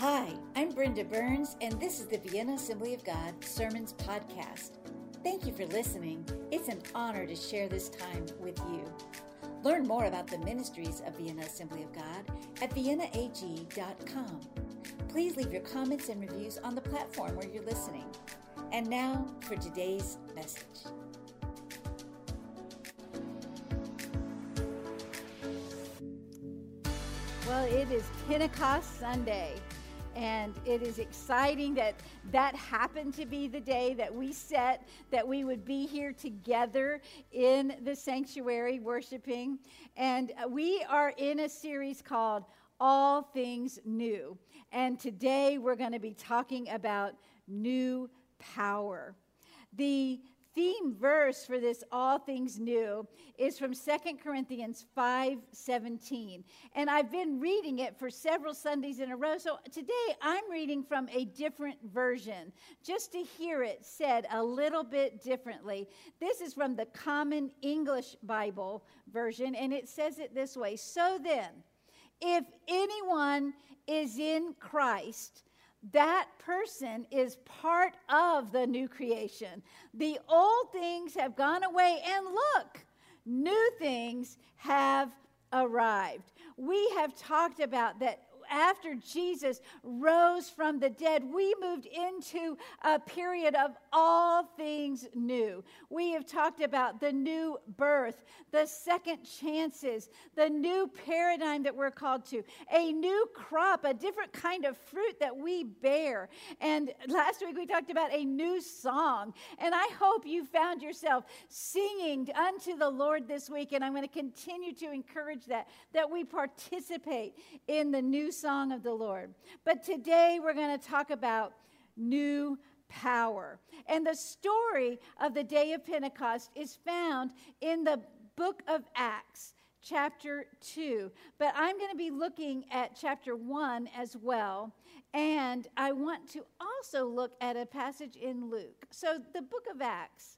Hi, I'm Brenda Burns, and this is the Vienna Assembly of God Sermons Podcast. Thank you for listening. It's an honor to share this time with you. Learn more about the ministries of Vienna Assembly of God at viennaag.com. Please leave your comments and reviews on the platform where you're listening. And now for today's message. Well, it is Pentecost Sunday, and it is exciting that that happened to be the day that we set that we would be here together in the sanctuary worshiping. And we are in a series called All Things New. And today we're going to be talking about new power. The theme verse for this all things new is from Second Corinthians 5:17. And I've been reading it for several Sundays in a row. So today I'm reading from a different version just to hear it said a little bit differently. This is from the Common English Bible version and it says it this way. So then, if anyone is in Christ, that person is part of the new creation. The old things have gone away, and look, new things have arrived. We have talked about that after Jesus rose from the dead, we moved into a period of all things new. We have talked about the new birth, the second chances, the new paradigm that we're called to, a new crop, a different kind of fruit that we bear. And last week we talked about a new song. And I hope you found yourself singing unto the Lord this week. And I'm going to continue to encourage that, that we participate in the new song of the Lord. But today we're going to talk about new power. And the story of the day of Pentecost is found in the book of Acts, chapter 2. But I'm going to be looking at chapter 1 as well. And I want to also look at a passage in Luke. So, the book of Acts,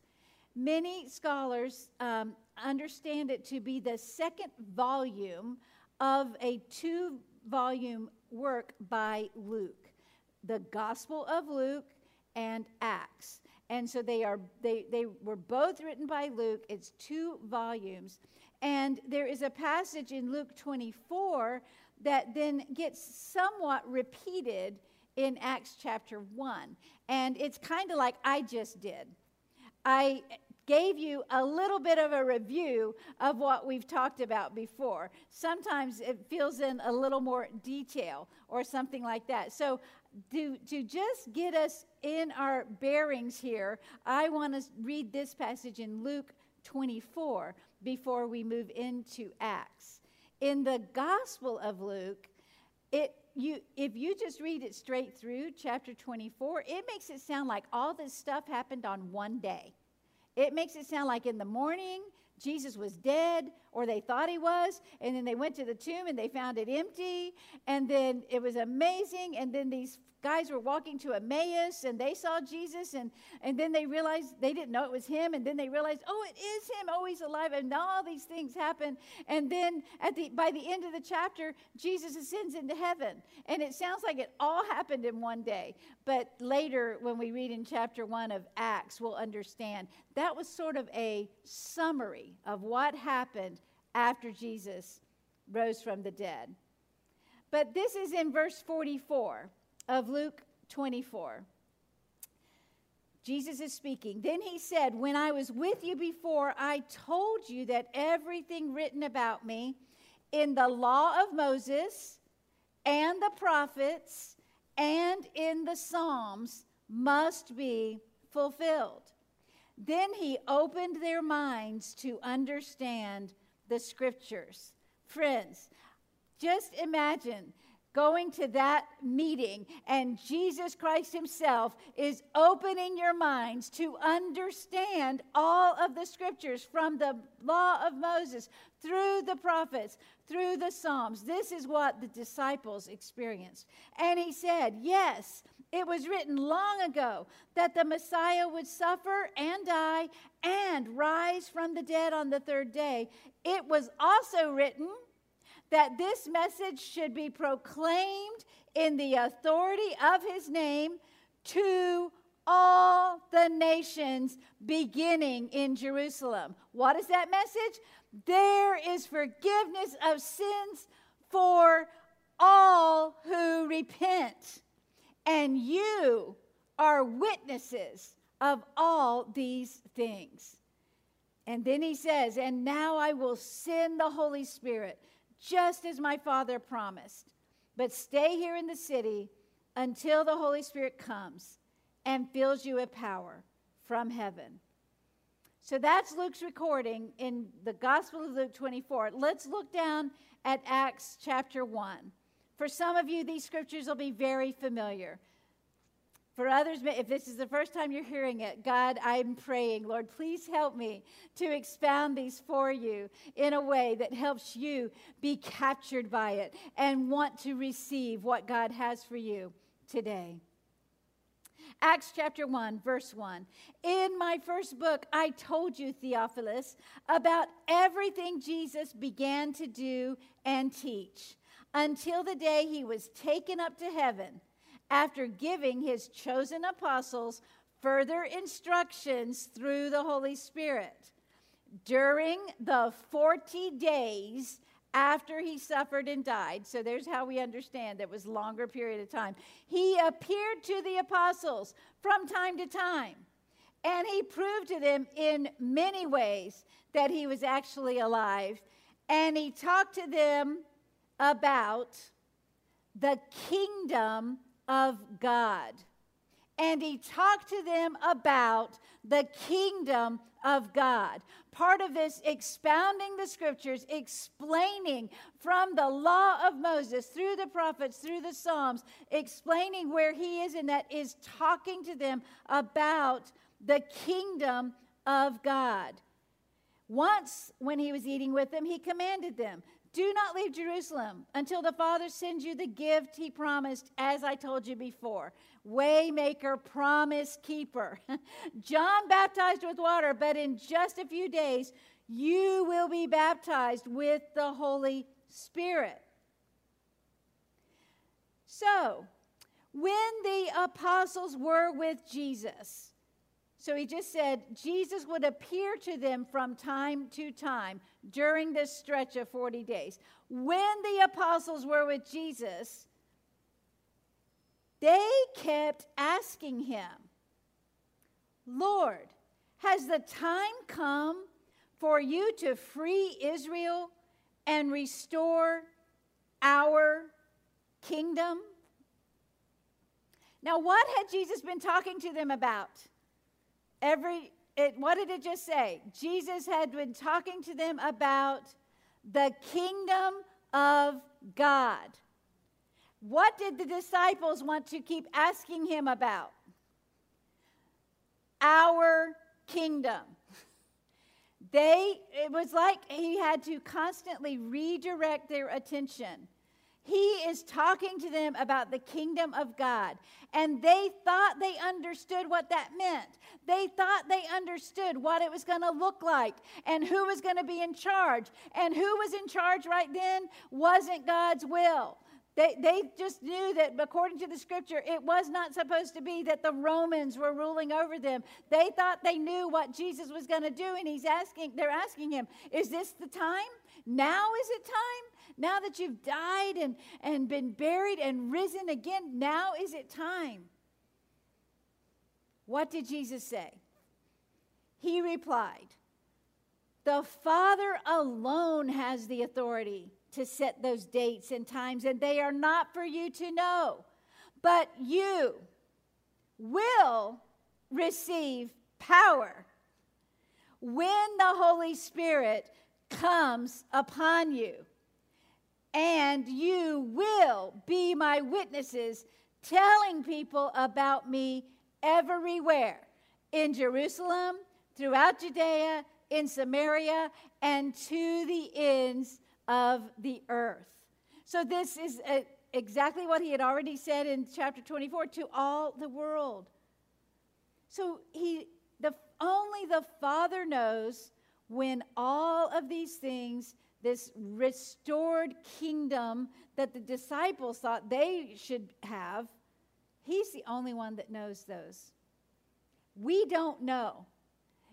many scholars um, understand it to be the second volume of a two volume work by Luke, the Gospel of Luke and Acts. And so they are they, they were both written by Luke. It's two volumes. And there is a passage in Luke 24 that then gets somewhat repeated in Acts chapter 1. And it's kind of like I just did. I gave you a little bit of a review of what we've talked about before. Sometimes it fills in a little more detail or something like that. So, to, to just get us in our bearings here, I want to read this passage in Luke 24 before we move into Acts. In the Gospel of Luke, it you if you just read it straight through chapter 24, it makes it sound like all this stuff happened on one day. It makes it sound like in the morning Jesus was dead, or they thought he was, and then they went to the tomb and they found it empty, and then it was amazing, and then these guys were walking to Emmaus and they saw Jesus, and, and then they realized they didn't know it was him, and then they realized, oh, it is him, oh, he's alive, and all these things happen, and then at the by the end of the chapter, Jesus ascends into heaven, and it sounds like it all happened in one day, but later when we read in chapter one of Acts, we'll understand that was sort of a summary of what happened after Jesus rose from the dead. But this is in verse 44 of Luke 24. Jesus is speaking. Then he said, When I was with you before, I told you that everything written about me in the law of Moses and the prophets and in the Psalms must be fulfilled. Then he opened their minds to understand the scriptures. Friends, just imagine going to that meeting and Jesus Christ Himself is opening your minds to understand all of the scriptures from the law of Moses through the prophets, through the Psalms. This is what the disciples experienced. And He said, Yes. It was written long ago that the Messiah would suffer and die and rise from the dead on the third day. It was also written that this message should be proclaimed in the authority of his name to all the nations beginning in Jerusalem. What is that message? There is forgiveness of sins for all who repent. And you are witnesses of all these things. And then he says, And now I will send the Holy Spirit, just as my Father promised. But stay here in the city until the Holy Spirit comes and fills you with power from heaven. So that's Luke's recording in the Gospel of Luke 24. Let's look down at Acts chapter 1. For some of you, these scriptures will be very familiar. For others, if this is the first time you're hearing it, God, I'm praying, Lord, please help me to expound these for you in a way that helps you be captured by it and want to receive what God has for you today. Acts chapter 1, verse 1. In my first book, I told you, Theophilus, about everything Jesus began to do and teach until the day he was taken up to heaven after giving his chosen apostles further instructions through the Holy Spirit. During the 40 days after he suffered and died. So there's how we understand that was longer period of time. He appeared to the apostles from time to time. And he proved to them in many ways that he was actually alive. And he talked to them about the kingdom of God. And he talked to them about the kingdom of God. Part of this expounding the scriptures, explaining from the law of Moses through the prophets, through the Psalms, explaining where he is in that is talking to them about the kingdom of God. Once, when he was eating with them, he commanded them do not leave Jerusalem until the Father sends you the gift he promised, as I told you before. Waymaker, promise keeper. John baptized with water, but in just a few days, you will be baptized with the Holy Spirit. So, when the apostles were with Jesus, so he just said Jesus would appear to them from time to time during this stretch of 40 days. When the apostles were with Jesus, they kept asking him, Lord, has the time come for you to free Israel and restore our kingdom? Now, what had Jesus been talking to them about? Every it, what did it just say? Jesus had been talking to them about the kingdom of God. What did the disciples want to keep asking him about? Our kingdom. They, it was like he had to constantly redirect their attention he is talking to them about the kingdom of God. And they thought they understood what that meant. They thought they understood what it was going to look like and who was going to be in charge. And who was in charge right then wasn't God's will. They, they just knew that according to the scripture, it was not supposed to be that the Romans were ruling over them. They thought they knew what Jesus was going to do, and he's asking, they're asking him, Is this the time? Now is it time? Now that you've died and, and been buried and risen again, now is it time? What did Jesus say? He replied, The Father alone has the authority to set those dates and times, and they are not for you to know. But you will receive power when the Holy Spirit comes upon you and you will be my witnesses, telling people about me everywhere in Jerusalem, throughout Judea, in Samaria, and to the ends of the earth. So, this is a, uh, exactly what he had already said in chapter 24 to all the world. So, he, the, only the Father knows when all of these things this restored kingdom that the disciples thought they should have, he's the only one that knows those. We don't know.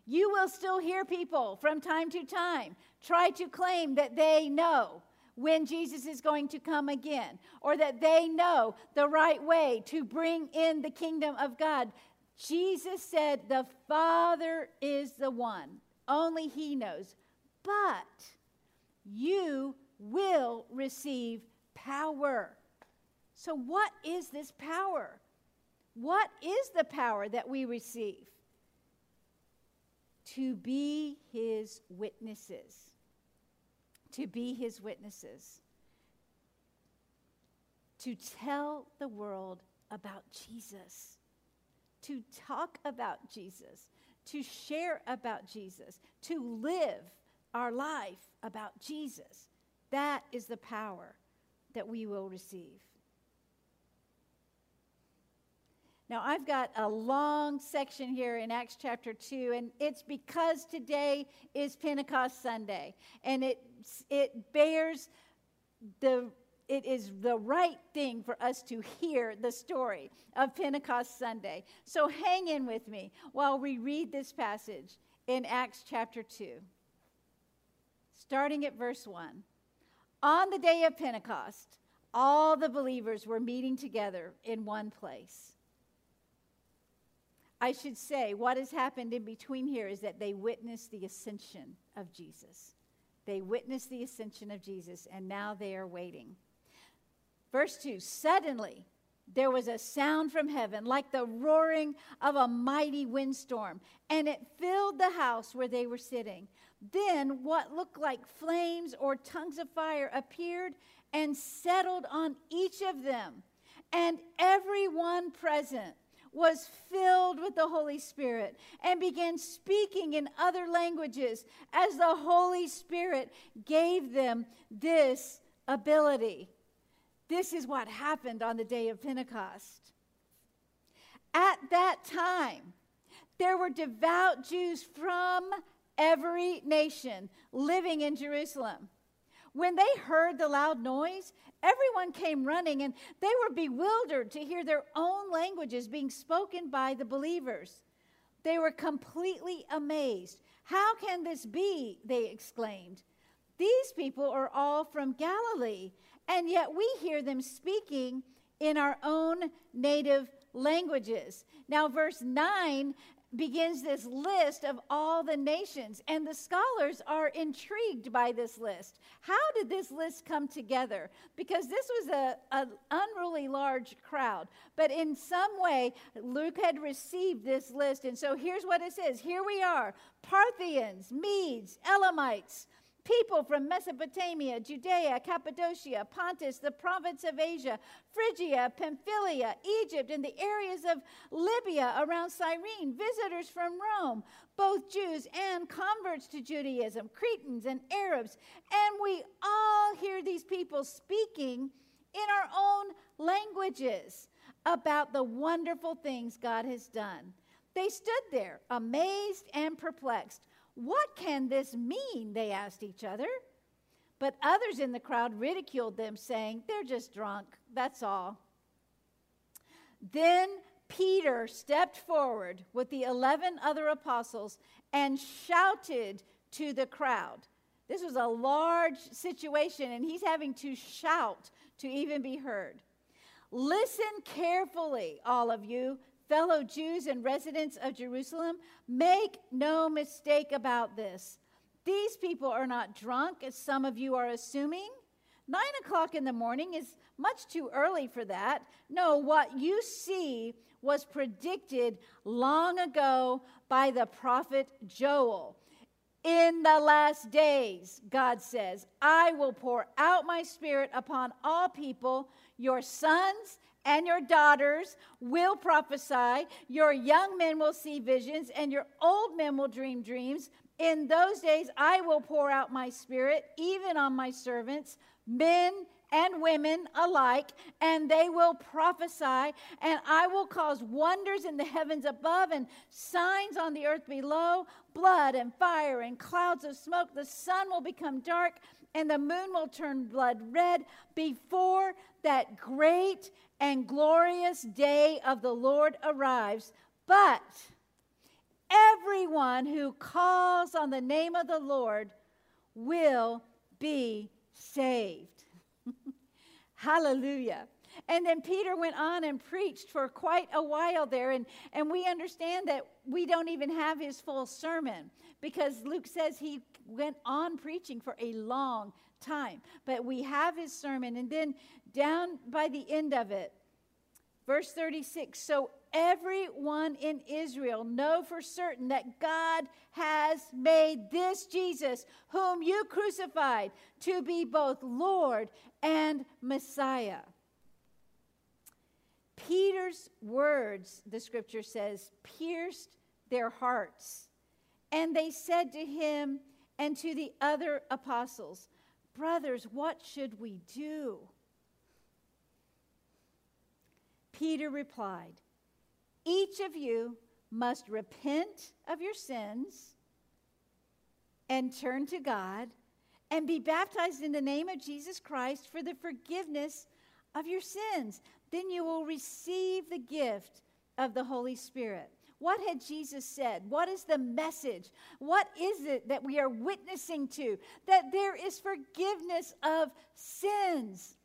You will still hear people from time to time try to claim that they know when Jesus is going to come again, or that they know the right way to bring in the kingdom of God. Jesus said, The Father is the one, only He knows. But you will receive power. So, what is this power? What is the power that we receive? To be His witnesses to be his witnesses, to tell the world about Jesus, to talk about Jesus, to share about Jesus, to live our life about Jesus. That is the power that we will receive. Now, I've got a long section here in Acts chapter 2, and it's because today is Pentecost Sunday, and it, it bears the it is the right thing for us to hear the story of Pentecost Sunday. So hang in with me while we read this passage in Acts chapter 2, starting at verse 1. On the day of Pentecost, all the believers were meeting together in one place. I should say, what has happened in between here is that they witnessed the ascension of Jesus. They witnessed the ascension of Jesus, and now they are waiting. Verse 2 Suddenly, there was a sound from heaven like the roaring of a mighty windstorm, and it filled the house where they were sitting. Then what looked like flames or tongues of fire appeared and settled on each of them, and everyone present was filled with the Holy Spirit and began speaking in other languages as the Holy Spirit gave them this ability. This is what happened on the day of Pentecost. At that time, there were devout Jews from every nation living in Jerusalem. When they heard the loud noise, everyone came running and they were bewildered to hear their own languages being spoken by the believers. They were completely amazed. How can this be? They exclaimed. These people are all from Galilee, and yet we hear them speaking in our own native languages. Now, verse 9 begins this list of all the nations, and the scholars are intrigued by this list. How did this list come together? Because this was an unruly large crowd, but in some way, Luke had received this list, and so here's what it says Here we are Parthians, Medes, Elamites people from Mesopotamia, Judea, Cappadocia, Pontus, the province of Asia, Phrygia, Pamphylia, Egypt, and the areas of Libya around Cyrene, visitors from Rome, both Jews and converts to Judaism, Cretans and Arabs. And we all hear these people speaking in our own languages about the wonderful things God has done. They stood there, amazed and perplexed. What can this mean? They asked each other. But others in the crowd ridiculed them, saying, They're just drunk, that's all. Then Peter stepped forward with the 11 other apostles and shouted to the crowd. This was a large situation, and he's having to shout to even be heard. Listen carefully, all of you fellow Jews and residents of Jerusalem, make no mistake about this. These people are not drunk, as some of you are assuming. Nine o'clock in the morning is much too early for that. No, what you see was predicted long ago by the prophet Joel. In the last days, God says, I will pour out my spirit upon all people. Your sons and your daughters will prophesy. Your young men will see visions, and your old men will dream dreams. In those days, I will pour out my spirit, even on my servants, men and women alike, and they will prophesy, and I will cause wonders in the heavens above and signs on the earth below blood and fire and clouds of smoke. The sun will become dark, and the moon will turn blood red before that great and glorious day of the Lord arrives. But everyone who calls on the name of the Lord will be saved. Hallelujah. And then Peter went on and preached for quite a while there. And, and we understand that we don't even have his full sermon because Luke says he went on preaching for a long time. But we have his sermon. And then down by the end of it, verse 36 So everyone in Israel know for certain that God has made this Jesus, whom you crucified, to be both Lord and Messiah. Peter's words, the scripture says, pierced their hearts. And they said to him and to the other apostles, Brothers, what should we do? Peter replied, Each of you must repent of your sins and turn to God and be baptized in the name of Jesus Christ for the forgiveness of your sins. Then you will receive the gift of the Holy Spirit. What had Jesus said? What is the message? What is it that we are witnessing to? That there is forgiveness of sins.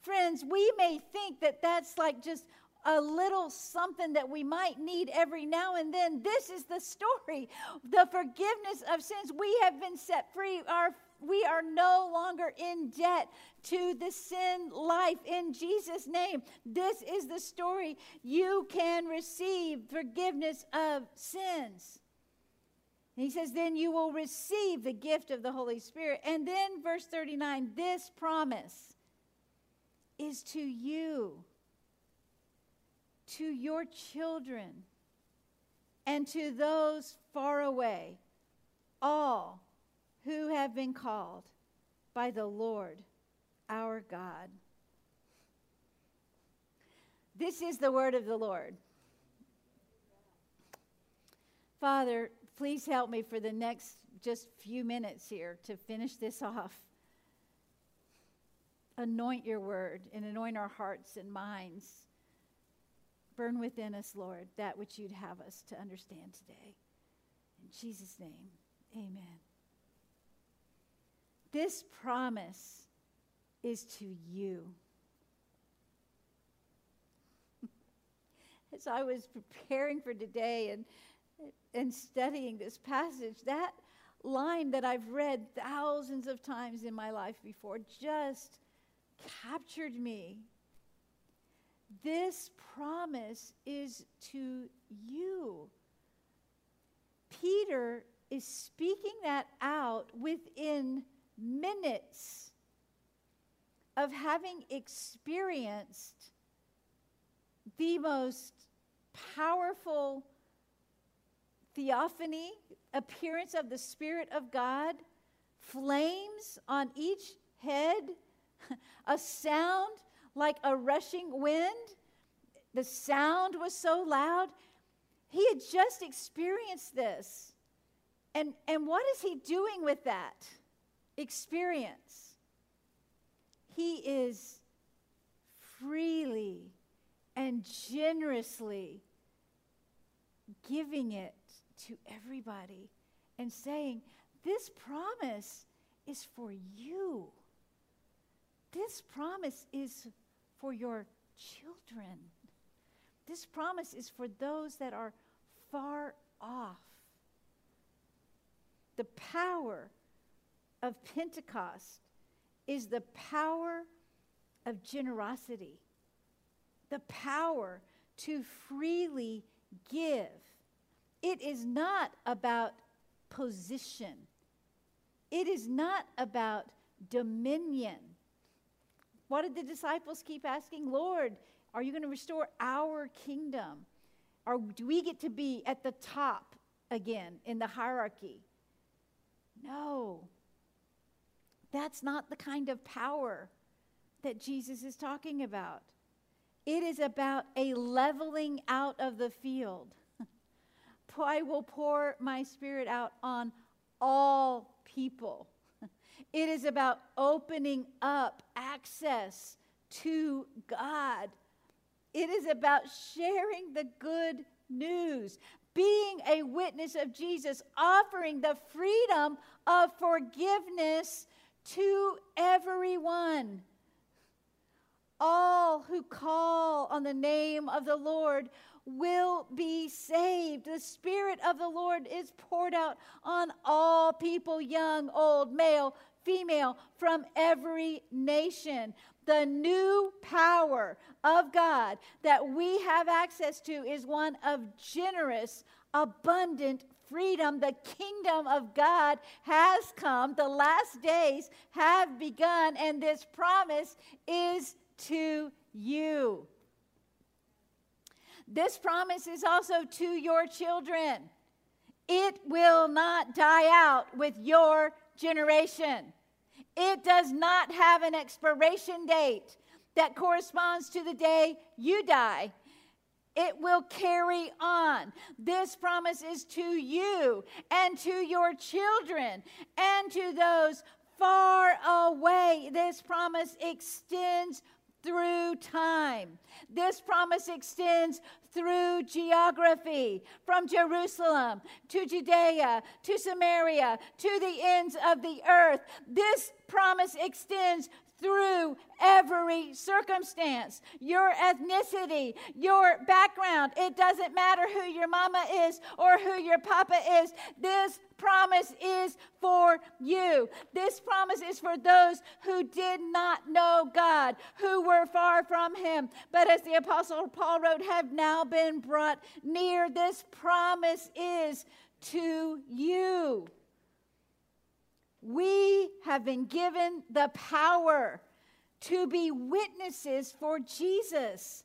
Friends, we may think that that's like just a little something that we might need every now and then. This is the story the forgiveness of sins. We have been set free. Our we are no longer in debt to the sin life in Jesus' name. This is the story. You can receive forgiveness of sins. he says, then you will receive the gift of the Holy Spirit. And then, verse 39 this promise is to you, to your children, and to those far away, all who have been called by the Lord our God. This is the word of the Lord. Father, please help me for the next just few minutes here to finish this off. Anoint your word and anoint our hearts and minds. Burn within us, Lord, that which you'd have us to understand today. In Jesus' name, amen. This promise is to you. As I was preparing for today and, and studying this passage, that line that I've read thousands of times in my life before just captured me. This promise is to you. Peter is speaking that out within minutes of having experienced the most powerful theophany, appearance of the Spirit of God, flames on each head, a sound like a rushing wind. The sound was so loud. He had just experienced this. And, and what is he doing with that? experience. He is freely and generously giving it to everybody and saying, This promise is for you. This promise is for your children. This promise is for those that are far off. The power of Pentecost is the power of generosity, the power to freely give. It is not about position, it is not about dominion. What did the disciples keep asking? Lord, are you going to restore our kingdom? Or do we get to be at the top again in the hierarchy? No. That's not the kind of power that Jesus is talking about. It is about a leveling out of the field. I will pour my spirit out on all people. It is about opening up access to God. It is about sharing the good news, being a witness of Jesus, offering the freedom of forgiveness to everyone. All who call on the name of the Lord will be saved. The Spirit of the Lord is poured out on all people, young, old, male, female, from every nation. The new power of God that we have access to is one of generous, abundant freedom. The kingdom of God has come. The last days have begun, and this promise is to you. This promise is also to your children. It will not die out with your generation. It does not have an expiration date that corresponds to the day you die. It will carry on. This promise is to you and to your children and to those far away. This promise extends through time. This promise extends through geography, from Jerusalem to Judea to Samaria to the ends of the earth. This promise extends through every circumstance, your ethnicity, your background. It doesn't matter who your mama is or who your papa is. This promise is for you. This promise is for those who did not know God, who were far from Him, but as the Apostle Paul wrote, have now been brought near. This promise is to you. We have been given the power to be witnesses for Jesus.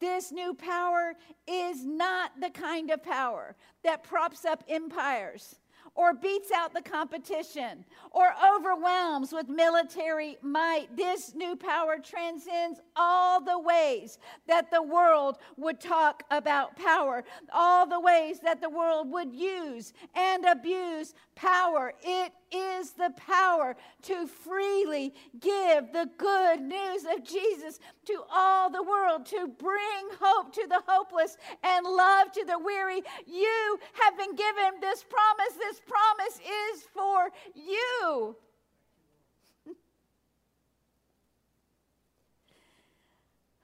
This new power is not the kind of power that props up empires or beats out the competition or overwhelms with military might. This new power transcends all the ways that the world would talk about power, all the ways that the world would use and abuse power. It is the power to freely give the good news of Jesus to all the world, to bring hope to the hopeless and love to the weary. You have been given this promise. This promise is for you.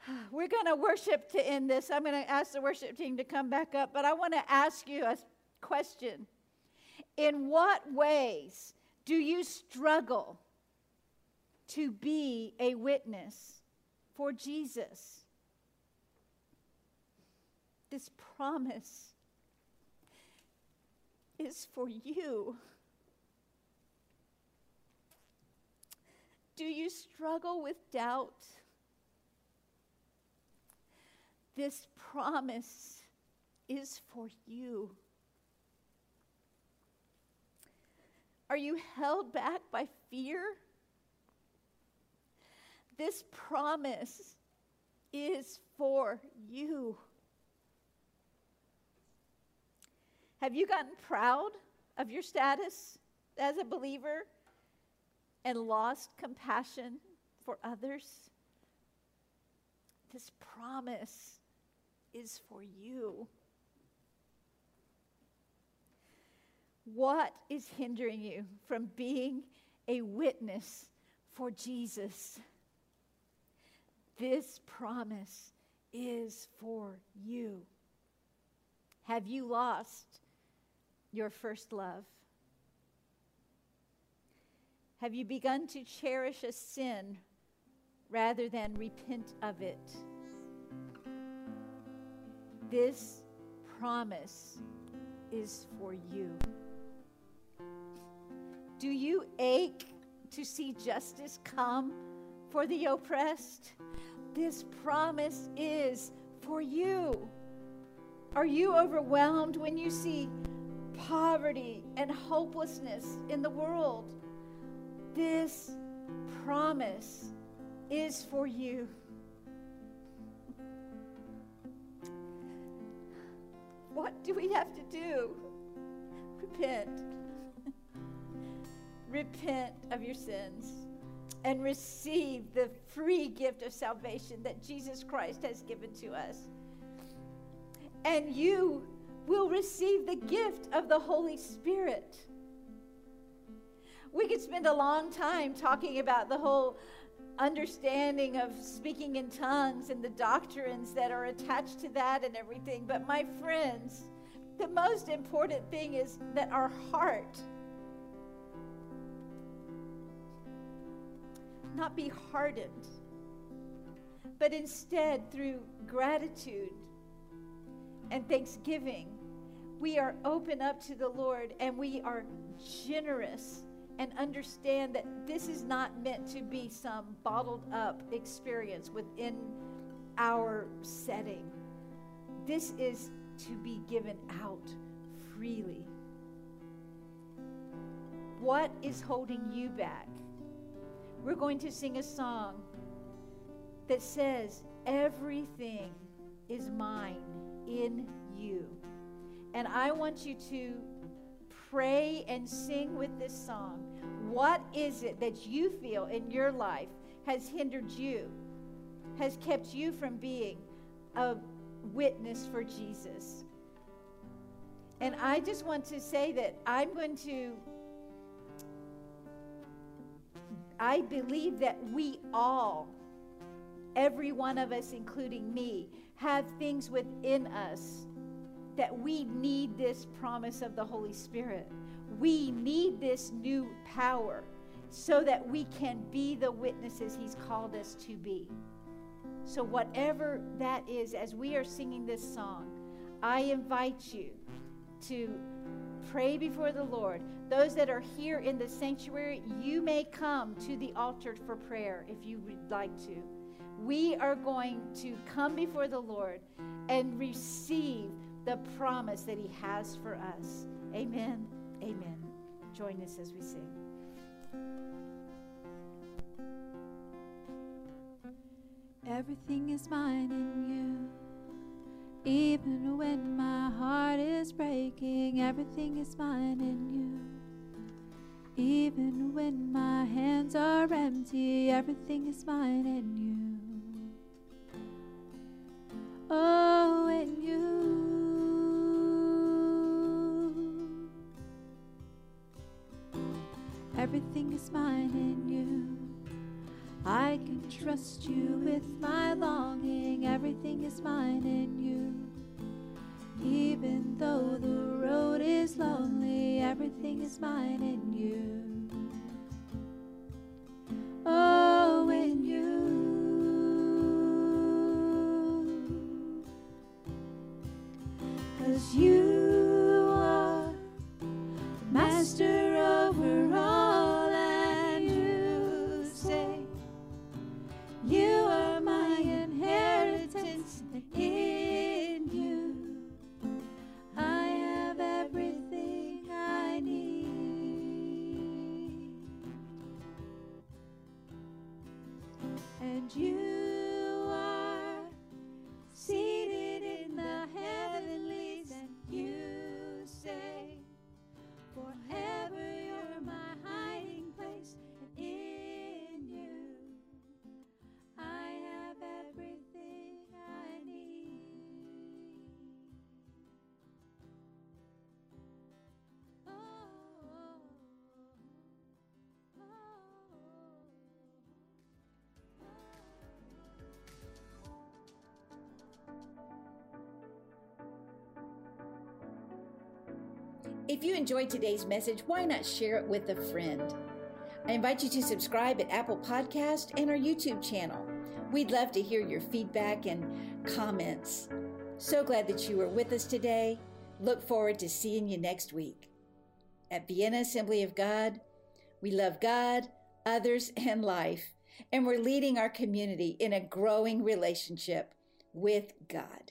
We're going to worship to end this. I'm going to ask the worship team to come back up, but I want to ask you a question. In what ways do you struggle to be a witness for Jesus? This promise is for you. Do you struggle with doubt? This promise is for you. Are you held back by fear? This promise is for you. Have you gotten proud of your status as a believer and lost compassion for others? This promise is for you. What is hindering you from being a witness for Jesus? This promise is for you. Have you lost your first love? Have you begun to cherish a sin rather than repent of it? This promise is for you. Do you ache to see justice come for the oppressed? This promise is for you. Are you overwhelmed when you see poverty and hopelessness in the world? This promise is for you. What do we have to do? Repent. Repent of your sins and receive the free gift of salvation that Jesus Christ has given to us. And you will receive the gift of the Holy Spirit. We could spend a long time talking about the whole understanding of speaking in tongues and the doctrines that are attached to that and everything. But, my friends, the most important thing is that our heart not be hardened, but instead, through gratitude and thanksgiving, we are open up to the Lord and we are generous and understand that this is not meant to be some bottled up experience within our setting. This is to be given out freely. What is holding you back? We're going to sing a song that says, Everything is mine in you. And I want you to pray and sing with this song. What is it that you feel in your life has hindered you, has kept you from being a witness for Jesus? And I just want to say that I'm going to I believe that we all, every one of us, including me, have things within us that we need this promise of the Holy Spirit. We need this new power so that we can be the witnesses He's called us to be. So, whatever that is, as we are singing this song, I invite you to pray before the Lord. Those that are here in the sanctuary, you may come to the altar for prayer if you would like to. We are going to come before the Lord and receive the promise that He has for us. Amen. Amen. Join us as we sing. Everything is mine in you. Even when my heart is breaking, everything is mine in you. Even when my hands are empty, everything is mine in you. Oh, in you. Everything is mine in you. I can trust you with my longing. Everything is mine in you. Even though the road is lonely, everything is mine in you. If you enjoyed today's message, why not share it with a friend? I invite you to subscribe at Apple Podcast and our YouTube channel. We'd love to hear your feedback and comments. So glad that you were with us today. Look forward to seeing you next week. At Vienna Assembly of God, we love God, others, and life, and we're leading our community in a growing relationship with God.